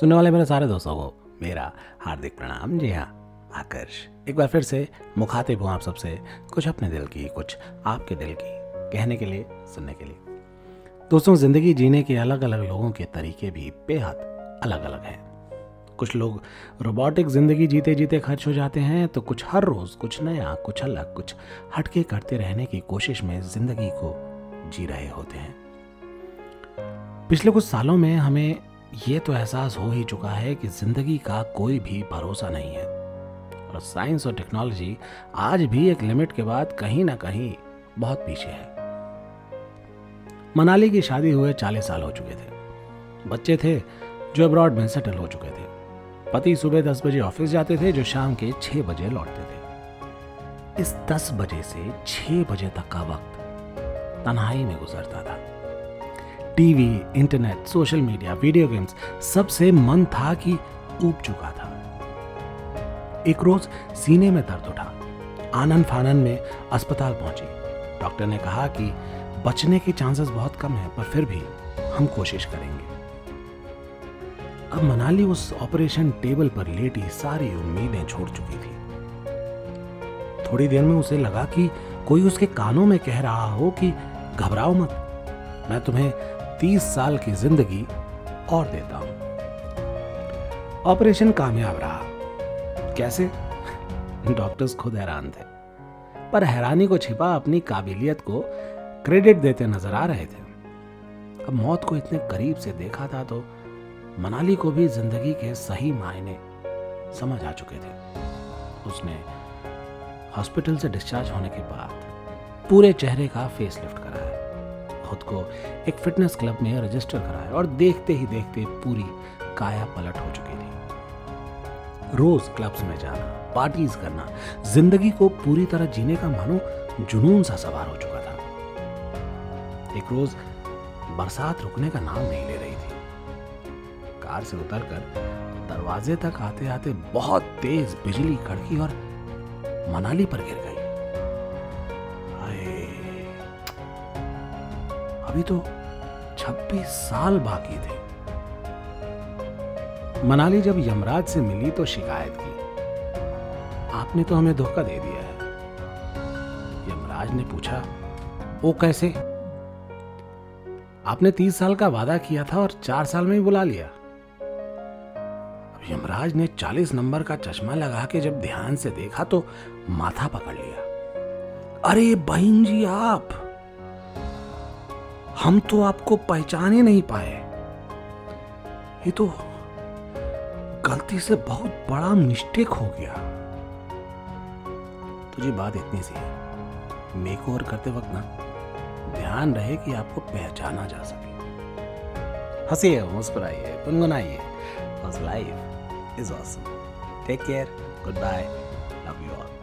सुनने वाले मेरे सारे दोस्तों को मेरा हार्दिक प्रणाम। जी हाँ आकर्ष। एक बार फिर से मुखातिब हूँ आप सबसे, कुछ अपने दिल की, कुछ आपके दिल की, कहने के लिए, सुनने के लिए। दोस्तों, ज़िंदगी जीने के अलग अलग लोगों के तरीके भी बेहद अलग अलग हैं। कुछ लोग रोबोटिक ज़िंदगी जीते जीते खर्च हो जाते हैं तो कुछ हर रोज कुछ नया, कुछ अलग, कुछ हटके करते रहने की कोशिश में ज़िंदगी को जी रहे होते हैं। पिछले कुछ सालों में हमें यह तो एहसास हो ही चुका है कि ज़िंदगी का कोई भी भरोसा नहीं है। और साइंस और टेक्नोलॉजी आज भी एक लिमिट के बाद कहीं ना कहीं बहुत पीछे है। मनाली की शादी हुए चालीस साल हो चुके थे। बच्चे थे जो अब्रॉड में सेटल हो चुके थे। पति सुबह दस बजे ऑफ़िस जाते थे, जो शाम के छह बजे लौटते थे। इस दस बजे से छह बजे तक का वक्त तन्हाई में गुजरता था। TV, internet, social media, video games, सबसे मन था कि ऊब चुका था। एक रोज सीने में दर्द उठा। आनंद फानन में अस्पताल पहुँची। डॉक्टर ने कहा कि बचने के चांसेस बहुत कम है, पर फिर भी हम कोशिश करेंगे। अब मनाली उस ऑपरेशन टेबल पर लेटी सारी उम्मीदें छोड़ चुकी थी। थोड़ी देर में उसे लगा कि कोई उसके कानों में कह रहा हो कि घबराओ मत। मैं तुम्हें तीस साल की ज़िंदगी और देता हूँ। ऑपरेशन कामयाब रहा। कैसे? डॉक्टर्स खुद हैरान थे, पर हैरानी को छिपा अपनी काबिलियत को क्रेडिट देते नज़र आ रहे थे। अब मौत को इतने करीब से देखा था तो मनाली को भी ज़िंदगी के सही मायने समझ आ चुके थे। उसने हॉस्पिटल से डिस्चार्ज होने के बाद पूरे चेहरे का फेस लिफ्ट कराया खुद को एक फिटनेस क्लब में रजिस्टर कराया और देखते ही देखते पूरी काया पलट हो चुकी थी। रोज क्लब्स में जाना, पार्टीज़ करना, ज़िंदगी को पूरी तरह जीने का मानो जुनून सा सवार हो चुका था। एक रोज बरसात रुकने का नाम नहीं ले रही थी। कार से उतरकर दरवाजे तक आते आते बहुत तेज बिजली कड़की और मनाली पर गिर गई। अभी तो 26 साल बाकी थे। मनाली जब यमराज से मिली तो शिकायत की। आपने तो हमें धोखा दे दिया है। यमराज ने पूछा, वो कैसे? आपने तीस साल का वादा किया था और चार साल में ही बुला लिया। यमराज ने चालीस नंबर का चश्मा लगा के जब ध्यान से देखा तो माथा पकड़ लिया। अरे बहन जी आप हम तो आपको पहचान ही नहीं पाए ये तो गलती से बहुत बड़ा मिस्टेक हो गया तुझे बात इतनी सी है मेक ओवर करते वक्त ना ध्यान रहे कि आपको पहचाना जा सके हंसिए मुस्कुराइए गुनगुनाइए life is awesome. Take care. Goodbye. Love you all.